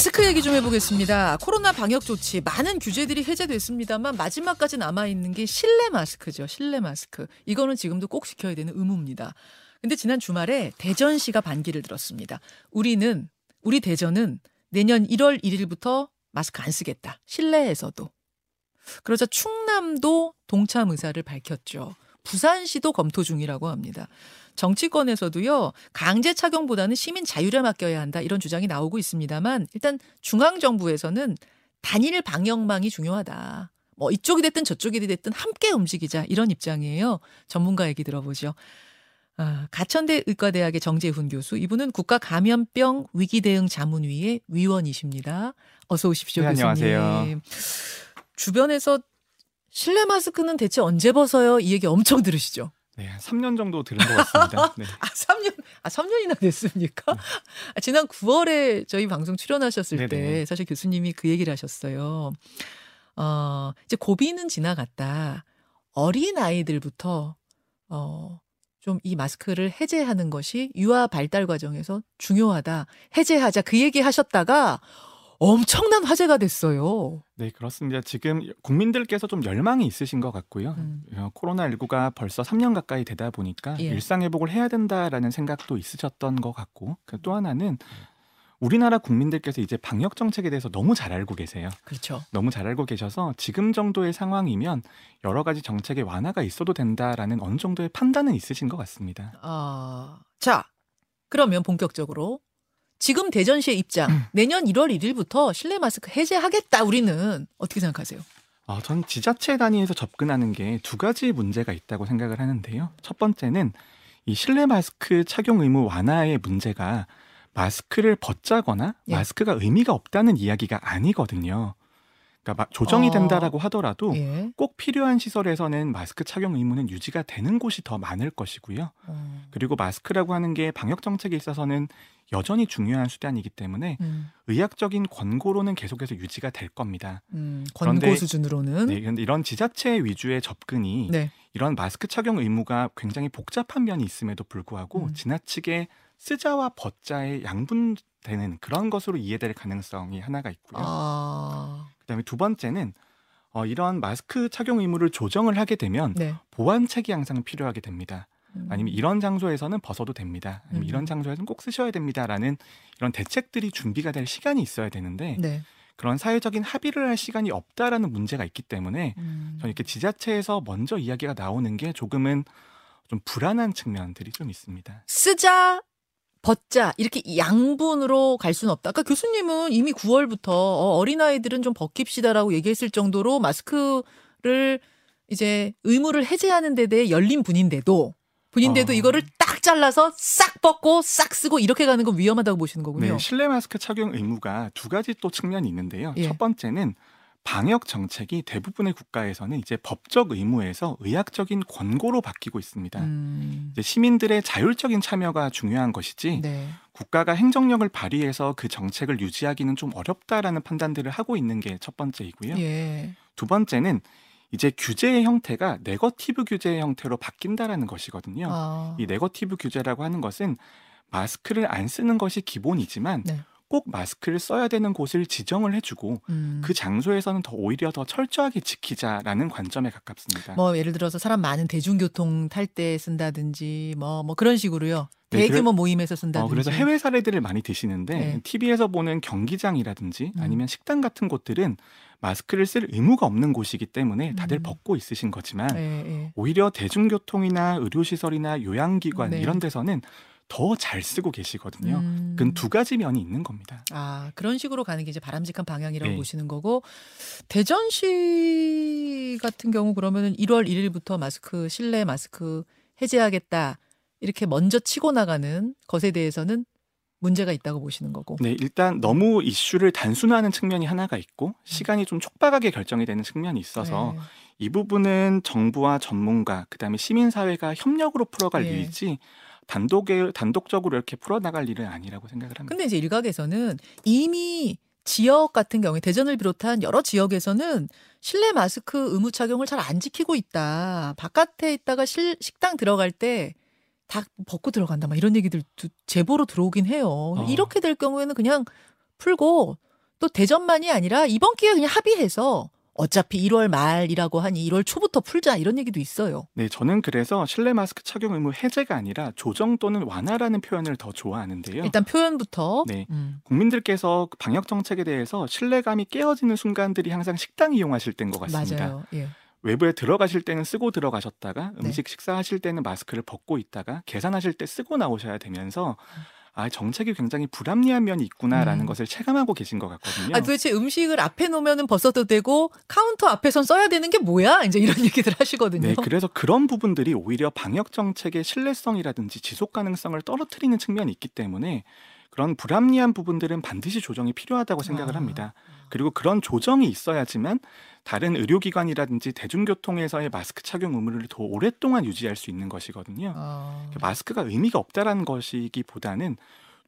마스크 얘기 좀 해보겠습니다. 코로나 방역 조치 많은 규제들이 해제됐습니다만 마지막까지 남아 있는 게 실내 마스크죠. 실내 마스크. 이거는 지금도 꼭 지켜야 되는 의무입니다. 근데 지난 주말에 대전시가 반기를 들었습니다. 우리는 우리 대전은 내년 1월 1일부터 마스크 안 쓰겠다. 실내에서도. 그러자 충남도 동참 의사를 밝혔죠. 부산시도 검토 중이라고 합니다. 정치권에서도요, 강제 착용보다는 시민 자율에 맡겨야 한다, 이런 주장이 나오고 있습니다만, 일단 중앙 정부에서는 단일 방역망이 중요하다. 뭐, 이쪽이 됐든 저쪽이 됐든 함께 움직이자, 이런 입장이에요. 전문가 얘기 들어보죠. 아, 가천대 의과대학의 정재훈 교수, 이분은 국가 감염병 위기 대응 자문위의 위원이십니다. 어서 오십시오, 네, 교수님. 안녕하세요. 주변에서 실내 마스크는 대체 언제 벗어요? 이 얘기 엄청 들으시죠? 네, 한 3년 정도 들은 것 같습니다. 네. 아, 3년, 아, 3년이나 됐습니까? 아, 지난 9월에 저희 방송 출연하셨을 네네. 때 사실 교수님이 그 얘기를 하셨어요. 어, 이제 고비는 지나갔다. 어린 아이들부터, 어, 좀 이 마스크를 해제하는 것이 유아 발달 과정에서 중요하다. 해제하자. 그 얘기 하셨다가 엄청난 화제가 됐어요. 네, 그렇습니다. 지금 국민들께서 좀 열망이 있으신 것 같고요. 음. 어, 코로나19가 벌써 3년 가까이 되다 보니까 예. 일상회복을 해야 된다라는 생각도 있으셨던 것 같고, 그또 하나는 우리나라 국민들께서 이제 방역 정책에 대해서 너무 잘 알고 계세요. 그렇죠. 너무 잘 알고 계셔서 지금 정도의 상황이면 여러 가지 정책의 완화가 있어도 된다라는 어느 정도의 판단은 있으신 것 같습니다. 아, 자, 그러면 본격적으로 지금 대전시의 입장 음. 내년 1월 1일부터 실내 마스크 해제하겠다. 우리는 어떻게 생각하세요? 어, 전 지자체 단위에서 접근하는 게 두 가지 문제가 있다고 생각을 하는데요. 첫 번째는 이 실내 마스크 착용 의무 완화의 문제가 마스크를 벗자거나 예. 마스크가 의미가 없다는 이야기가 아니거든요. 그러니까 마- 조정이 어. 된다라고 하더라도 예. 꼭 필요한 시설에서는 마스크 착용 의무는 유지가 되는 곳이 더 많을 것이고요. 어, 그리고 마스크라고 하는 게 방역 정책에 있어서는 여전히 중요한 수단이기 때문에 음, 의학적인 권고로는 계속해서 유지가 될 겁니다. 음, 권고 그런데- 수준으로는 네, 그런데 이런 지자체 위주의 접근이 네. 이런 마스크 착용 의무가 굉장히 복잡한 면이 있음에도 불구하고 음. 지나치게 쓰자와 벗자의 양분되는 그런 것으로 이해될 가능성이 하나가 있고요. 아, 그다음에 두 번째는 어, 이런 마스크 착용 의무를 조정을 하게 되면 네. 보완책이 항상 필요하게 됩니다. 음, 아니면 이런 장소에서는 벗어도 됩니다. 아니면 음. 이런 장소에서는 꼭 쓰셔야 됩니다라는 이런 대책들이 준비가 될 시간이 있어야 되는데 네. 그런 사회적인 합의를 할 시간이 없다라는 문제가 있기 때문에 음, 저는 이렇게 지자체에서 먼저 이야기가 나오는 게 조금은 좀 불안한 측면들이 좀 있습니다. 쓰자 벗자 이렇게 양분으로 갈 수는 없다. 아까 교수님은 이미 9월부터 어 린 아이들은 좀 벗깁시다라고 얘기했을 정도로 마스크를 이제 의무를 해제하는 데 대해 열린 분인데도 분인데도 어. 이거를 딱 잘라서 싹 벗고 싹 쓰고 이렇게 가는 건 위험하다고 보시는 거군요. 네, 실내 마스크 착용 의무가 두 가지 또 측면이 있는데요. 예. 첫 번째는 방역 정책이 대부분의 국가에서는 이제 법적 의무에서 의학적인 권고로 바뀌고 있습니다. 음, 시민들의 자율적인 참여가 중요한 것이지 네. 국가가 행정력을 발휘해서 그 정책을 유지하기는 좀 어렵다라는 판단들을 하고 있는 게 첫 번째이고요. 예. 두 번째는 이제 규제의 형태가 네거티브 규제의 형태로 바뀐다라는 것이거든요. 아, 이 네거티브 규제라고 하는 것은 마스크를 안 쓰는 것이 기본이지만 네. 꼭 마스크를 써야 되는 곳을 지정을 해주고 음. 그 장소에서는 더 오히려 더 철저하게 지키자라는 관점에 가깝습니다. 뭐 예를 들어서 사람 많은 대중교통 탈 때 쓴다든지 뭐뭐 그런 식으로요. 네, 대규모 모임에서 쓴다든지. 어, 그래서 해외 사례들을 많이 드시는데 네. TV에서 보는 경기장이라든지 음. 아니면 식당 같은 곳들은 마스크를 쓸 의무가 없는 곳이기 때문에 다들 음. 벗고 있으신 거지만 예, 예. 오히려 대중교통이나 의료시설이나 요양기관 네. 이런 데서는 더 잘 쓰고 계시거든요. 음. 그건 두 가지 면이 있는 겁니다. 아, 그런 식으로 가는 게 이제 바람직한 방향이라고 네. 보시는 거고 대전시 같은 경우 그러면은 1월 1일부터 마스크 실내 마스크 해제하겠다. 이렇게 먼저 치고 나가는 것에 대해서는 문제가 있다고 보시는 거고. 네, 일단 너무 이슈를 단순화하는 측면이 하나가 있고 시간이 좀 촉박하게 결정이 되는 측면이 있어서 네. 이 부분은 정부와 전문가 그다음에 시민 사회가 협력으로 풀어갈 예. 일이지 단독에 단독적으로 이렇게 풀어나갈 일은 아니라고 생각을 합니다. 근데 이제 일각에서는 이미 지역 같은 경우에 대전을 비롯한 여러 지역에서는 실내 마스크 의무 착용을 잘 안 지키고 있다. 바깥에 있다가 실, 식당 들어갈 때 다 벗고 들어간다. 막 이런 얘기들 두- 제보로 들어오긴 해요. 어. 이렇게 될 경우에는 그냥 풀고 또 대전만이 아니라 이번 기회에 그냥 합의해서 어차피 1월 말이라고 하니 1월 초부터 풀자 이런 얘기도 있어요. 네, 저는 그래서 실내 마스크 착용 의무 해제가 아니라 조정 또는 완화라는 표현을 더 좋아하는데요. 일단 표현부터 네. 음. 국민들께서 방역 정책에 대해서 신뢰감이 깨어지는 순간들이 항상 식당 이용하실 때인 것 같습니다. 맞아요. 예. 외부에 들어가실 때는 쓰고 들어가셨다가 네. 음식 식사하실 때는 마스크를 벗고 있다가 계산하실 때 쓰고 나오셔야 되면서 아 정책이 굉장히 불합리한 면이 있구나라는 음. 것을 체감하고 계신 것 같거든요. 아, 도대체 음식을 앞에 놓으면 벗어도 되고 카운터 앞에선 써야 되는 게 뭐야? 이제 이런 얘기들 하시거든요. 네, 그래서 그런 부분들이 오히려 방역 정책의 신뢰성이라든지 지속 가능성을 떨어뜨리는 측면이 있기 때문에 그런 불합리한 부분들은 반드시 조정이 필요하다고 생각을 아. 합니다. 그리고 그런 조정이 있어야지만 다른 의료기관이라든지 대중교통에서의 마스크 착용 의무를 더 오랫동안 유지할 수 있는 것이거든요. 아. 마스크가 의미가 없다라는 것이기보다는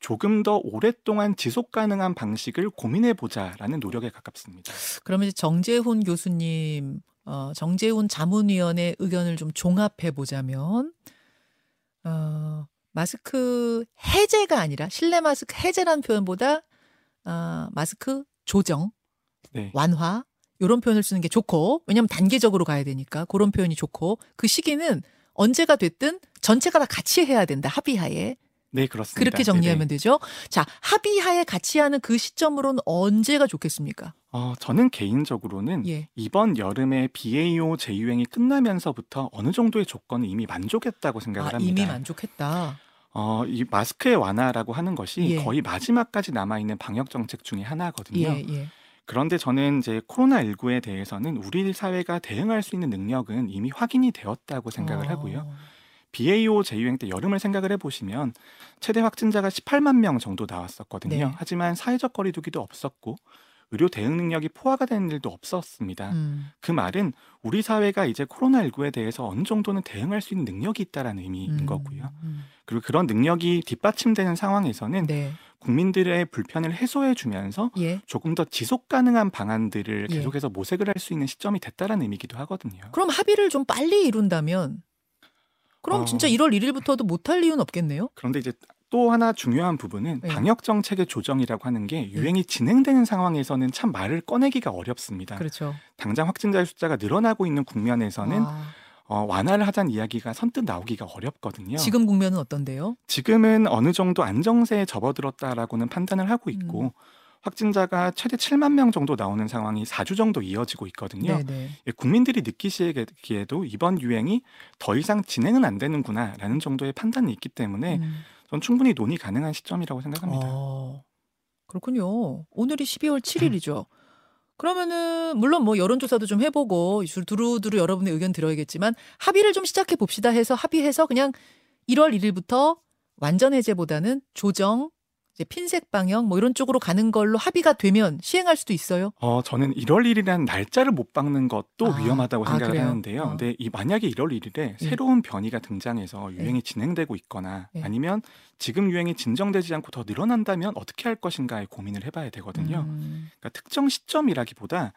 조금 더 오랫동안 지속 가능한 방식을 고민해 보자라는 노력에 가깝습니다. 그러면 이제 정재훈 교수님, 어, 정재훈 자문위원의 의견을 좀 종합해 보자면, 어, 마스크 해제가 아니라 실내 마스크 해제라는 표현보다 어, 마스크 조정, 네. 완화 이런 표현을 쓰는 게 좋고 왜냐하면 단계적으로 가야 되니까 그런 표현이 좋고 그 시기는 언제가 됐든 전체가 다 같이 해야 된다 합의하에 네, 그렇습니다. 그렇게 정리하면 네네. 되죠. 자 합의하에 같이 하는 그 시점으로는 언제가 좋겠습니까? 어, 저는 개인적으로는 예. 이번 여름에 BAO 재유행이 끝나면서부터 어느 정도의 조건은 이미 만족했다고 생각을 아, 합니다. 이미 만족했다. 어, 이 마스크의 완화라고 하는 것이 예. 거의 마지막까지 남아 있는 방역 정책 중에 하나거든요. 예, 예. 그런데 저는 이제 코로나 19에 대해서는 우리 사회가 대응할 수 있는 능력은 이미 확인이 되었다고 생각을 어. 하고요. BAO 재유행 때 여름을 생각을 해보시면 최대 확진자가 18만 명 정도 나왔었거든요. 네. 하지만 사회적 거리두기도 없었고 의료 대응 능력이 포화가 되는 일도 없었습니다. 음. 그 말은 우리 사회가 이제 코로나19에 대해서 어느 정도는 대응할 수 있는 능력이 있다라는 의미인 음, 거고요. 음. 그리고 그런 능력이 뒷받침되는 상황에서는 네. 국민들의 불편을 해소해 주면서 예. 조금 더 지속 가능한 방안들을 예. 계속해서 모색을 할 수 있는 시점이 됐다라는 의미이기도 하거든요. 그럼 합의를 좀 빨리 이룬다면 그럼 어. 진짜 1월 1일부터도 못할 이유는 없겠네요. 그런데 이제 또 하나 중요한 부분은 네. 방역 정책의 조정이라고 하는 게 유행이 진행되는 상황에서는 참 말을 꺼내기가 어렵습니다. 그렇죠. 당장 확진자의 숫자가 늘어나고 있는 국면에서는 아, 어, 완화를 하자는 이야기가 선뜻 나오기가 어렵거든요. 지금 국면은 어떤데요? 지금은 어느 정도 안정세에 접어들었다라고는 판단을 하고 있고 음. 확진자가 최대 7만 명 정도 나오는 상황이 4주 정도 이어지고 있거든요. 네네. 예, 국민들이 느끼시기에도 이번 유행이 더 이상 진행은 안 되는구나라는 정도의 판단이 있기 때문에 음. 전 충분히 논의 가능한 시점이라고 생각합니다. 어, 그렇군요. 오늘이 12월 7일이죠. 그러면은 물론 뭐 여론조사도 좀 해보고 주- 두루두루 여러분의 의견 들어야겠지만 합의를 좀 시작해 봅시다 해서 합의해서 그냥 1월 1일부터 완전 해제보다는 조정, 이제 핀셋 방역 뭐 이런 쪽으로 가는 걸로 합의가 되면 시행할 수도 있어요. 어, 저는 1월 1일이라는 날짜를 못 박는 것도 아, 위험하다고 아, 생각을 그래요? 하는데요. 어. 근데 이 만약에 1월 1일에 예. 새로운 변이가 등장해서 유행이 진행되고 있거나 예. 아니면 지금 유행이 진정되지 않고 더 늘어난다면 어떻게 할 것인가에 고민을 해봐야 되거든요. 음, 그러니까 특정 시점이라기보다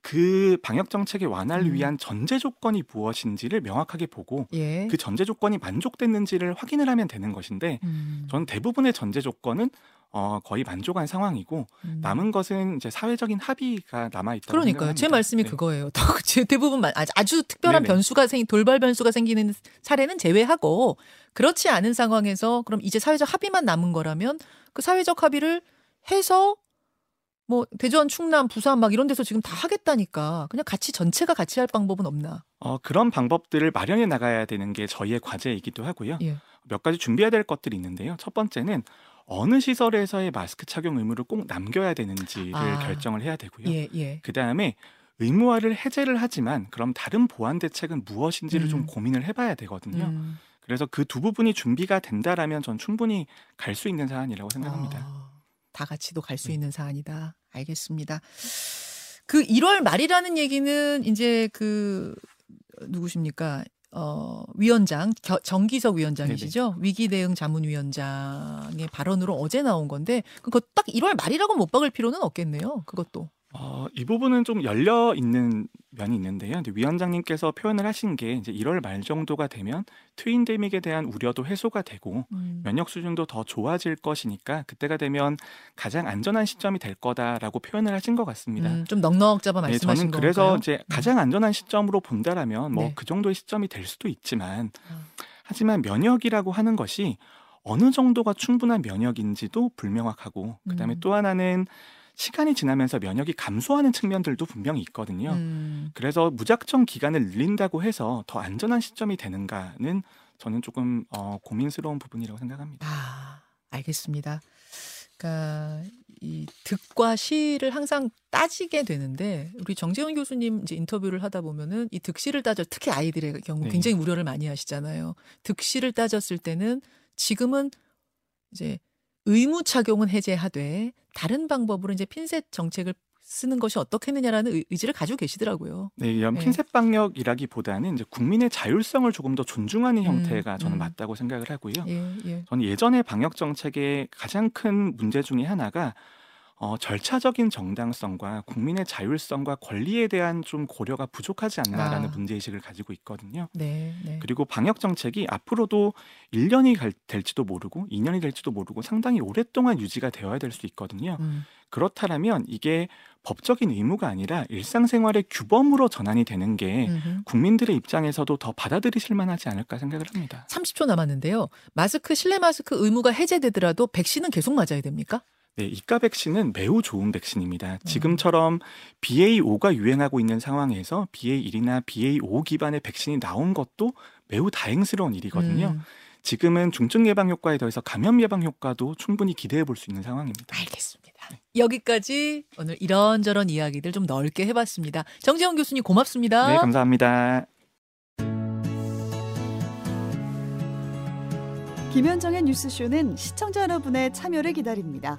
그 방역 정책의 완화를 음. 위한 전제 조건이 무엇인지를 명확하게 보고 예. 그 전제 조건이 만족됐는지를 확인을 하면 되는 것인데 음, 저는 대부분의 전제 조건은 어, 거의 만족한 상황이고 음. 남은 것은 이제 사회적인 합의가 남아 있다고 그러니까요. 제. 말씀이 네. 그거예요. 제 대부분 마- 아주- 아주 특별한 네네. 변수가 생 돌발 변수가 생기는 사례는 제외하고 그렇지 않은 상황에서 그럼 이제 사회적 합의만 남은 거라면 그 사회적 합의를 해서 뭐 대전, 충남, 부산 막 이런 데서 지금 다 하겠다니까 그냥 같이 전체가 같이 할 방법은 없나? 어, 그런 방법들을 마련해 나가야 되는 게 저희의 과제이기도 하고요. 예. 몇 가지 준비해야 될 것들이 있는데요. 첫 번째는 어느 시설에서의 마스크 착용 의무를 꼭 남겨야 되는지를 아. 결정을 해야 되고요. 예, 예. 그 다음에 의무화를 해제를 하지만 그럼 다른 보완 대책은 무엇인지를 음. 좀 고민을 해봐야 되거든요. 음. 그래서 그 두 부분이 준비가 된다라면 전 충분히 갈 수 있는 사안이라고 생각합니다. 아, 다 같이도 갈수 네. 있는 사안이다. 알겠습니다. 그 1월 말이라는 얘기는 이제 그 누구십니까? 어, 위원장 겨- 정기석 위원장이시죠? 위기 대응 자문위원장의 발언으로 어제 나온 건데 그거 딱 1월 말이라고 못 박을 필요는 없겠네요. 그것도. 어, 이 부분은 좀 열려 있는 면이 있는데요. 위원장님께서 표현을 하신 게 이제 1월 말 정도가 되면 트윈데믹에 대한 우려도 해소가 되고 음. 면역 수준도 더 좋아질 것이니까 그때가 되면 가장 안전한 시점이 될 거다라고 표현을 하신 것 같습니다. 음, 좀 넉넉 잡아 네, 말씀하신 저는 건가요? 그래서 이제 가장 안전한 시점으로 본다라면 뭐 네. 그 정도의 시점이 될 수도 있지만 아. 하지만 면역이라고 하는 것이 어느 정도가 충분한 면역인지도 불명확하고 그다음에 음. 또 하나는 시간이 지나면서 면역이 감소하는 측면들도 분명히 있거든요. 음. 그래서 무작정 기간을 늘린다고 해서 더 안전한 시점이 되는가는 저는 조금 어, 고민스러운 부분이라고 생각합니다. 아, 알겠습니다. 그러니까 이 득과 시를 항상 따지게 되는데 우리 정재훈 교수님 이제 인터뷰를 하다 보면은 이 득시를 따져 특히 아이들의 경우 네. 굉장히 우려를 많이 하시잖아요. 득시를 따졌을 때는 지금은 이제 의무 착용은 해제하되 다른 방법으로 이제 핀셋 정책을 쓰는 것이 어떻겠느냐라는 의- 의지를 가지고 계시더라고요. 네, 이런 네. 핀셋 방역이라기보다는 이제 국민의 자율성을 조금 더 존중하는 형태가 저는 음. 맞다고 생각을 하고요. 예, 예. 저는 예전의 방역 정책의 가장 큰 문제 중에 하나가 어, 절차적인 정당성과 국민의 자율성과 권리에 대한 좀 고려가 부족하지 않나라는 아. 문제의식을 가지고 있거든요. 네, 네. 그리고 방역 정책이 앞으로도 1년이 갈, 될지도 모르고 2년이 될지도 모르고 상당히 오랫동안 유지가 되어야 될 수 있거든요. 음. 그렇다면 이게 법적인 의무가 아니라 일상생활의 규범으로 전환이 되는 게. 국민들의 입장에서도 더 받아들이실 만하지 않을까 생각을 합니다. 30초 남았는데요. 마스크 실내 마스크 의무가 해제되더라도 백신은 계속 맞아야 됩니까? 네, 이가 백신은 매우 좋은 백신입니다. 지금처럼 BA5가 유행하고 있는 상황에서 BA1이나 BA5 기반의 백신이 나온 것도 매우 다행스러운 일이거든요. 음, 지금은 중증 예방 효과에 더해서 감염 예방 효과도 충분히 기대해 볼 수 있는 상황입니다. 알겠습니다. 여기까지 오늘 이런저런 이야기들 좀 넓게 해봤습니다. 정재훈 교수님 고맙습니다. 네, 감사합니다. 김현정의 뉴스쇼는 시청자 여러분의 참여를 기다립니다.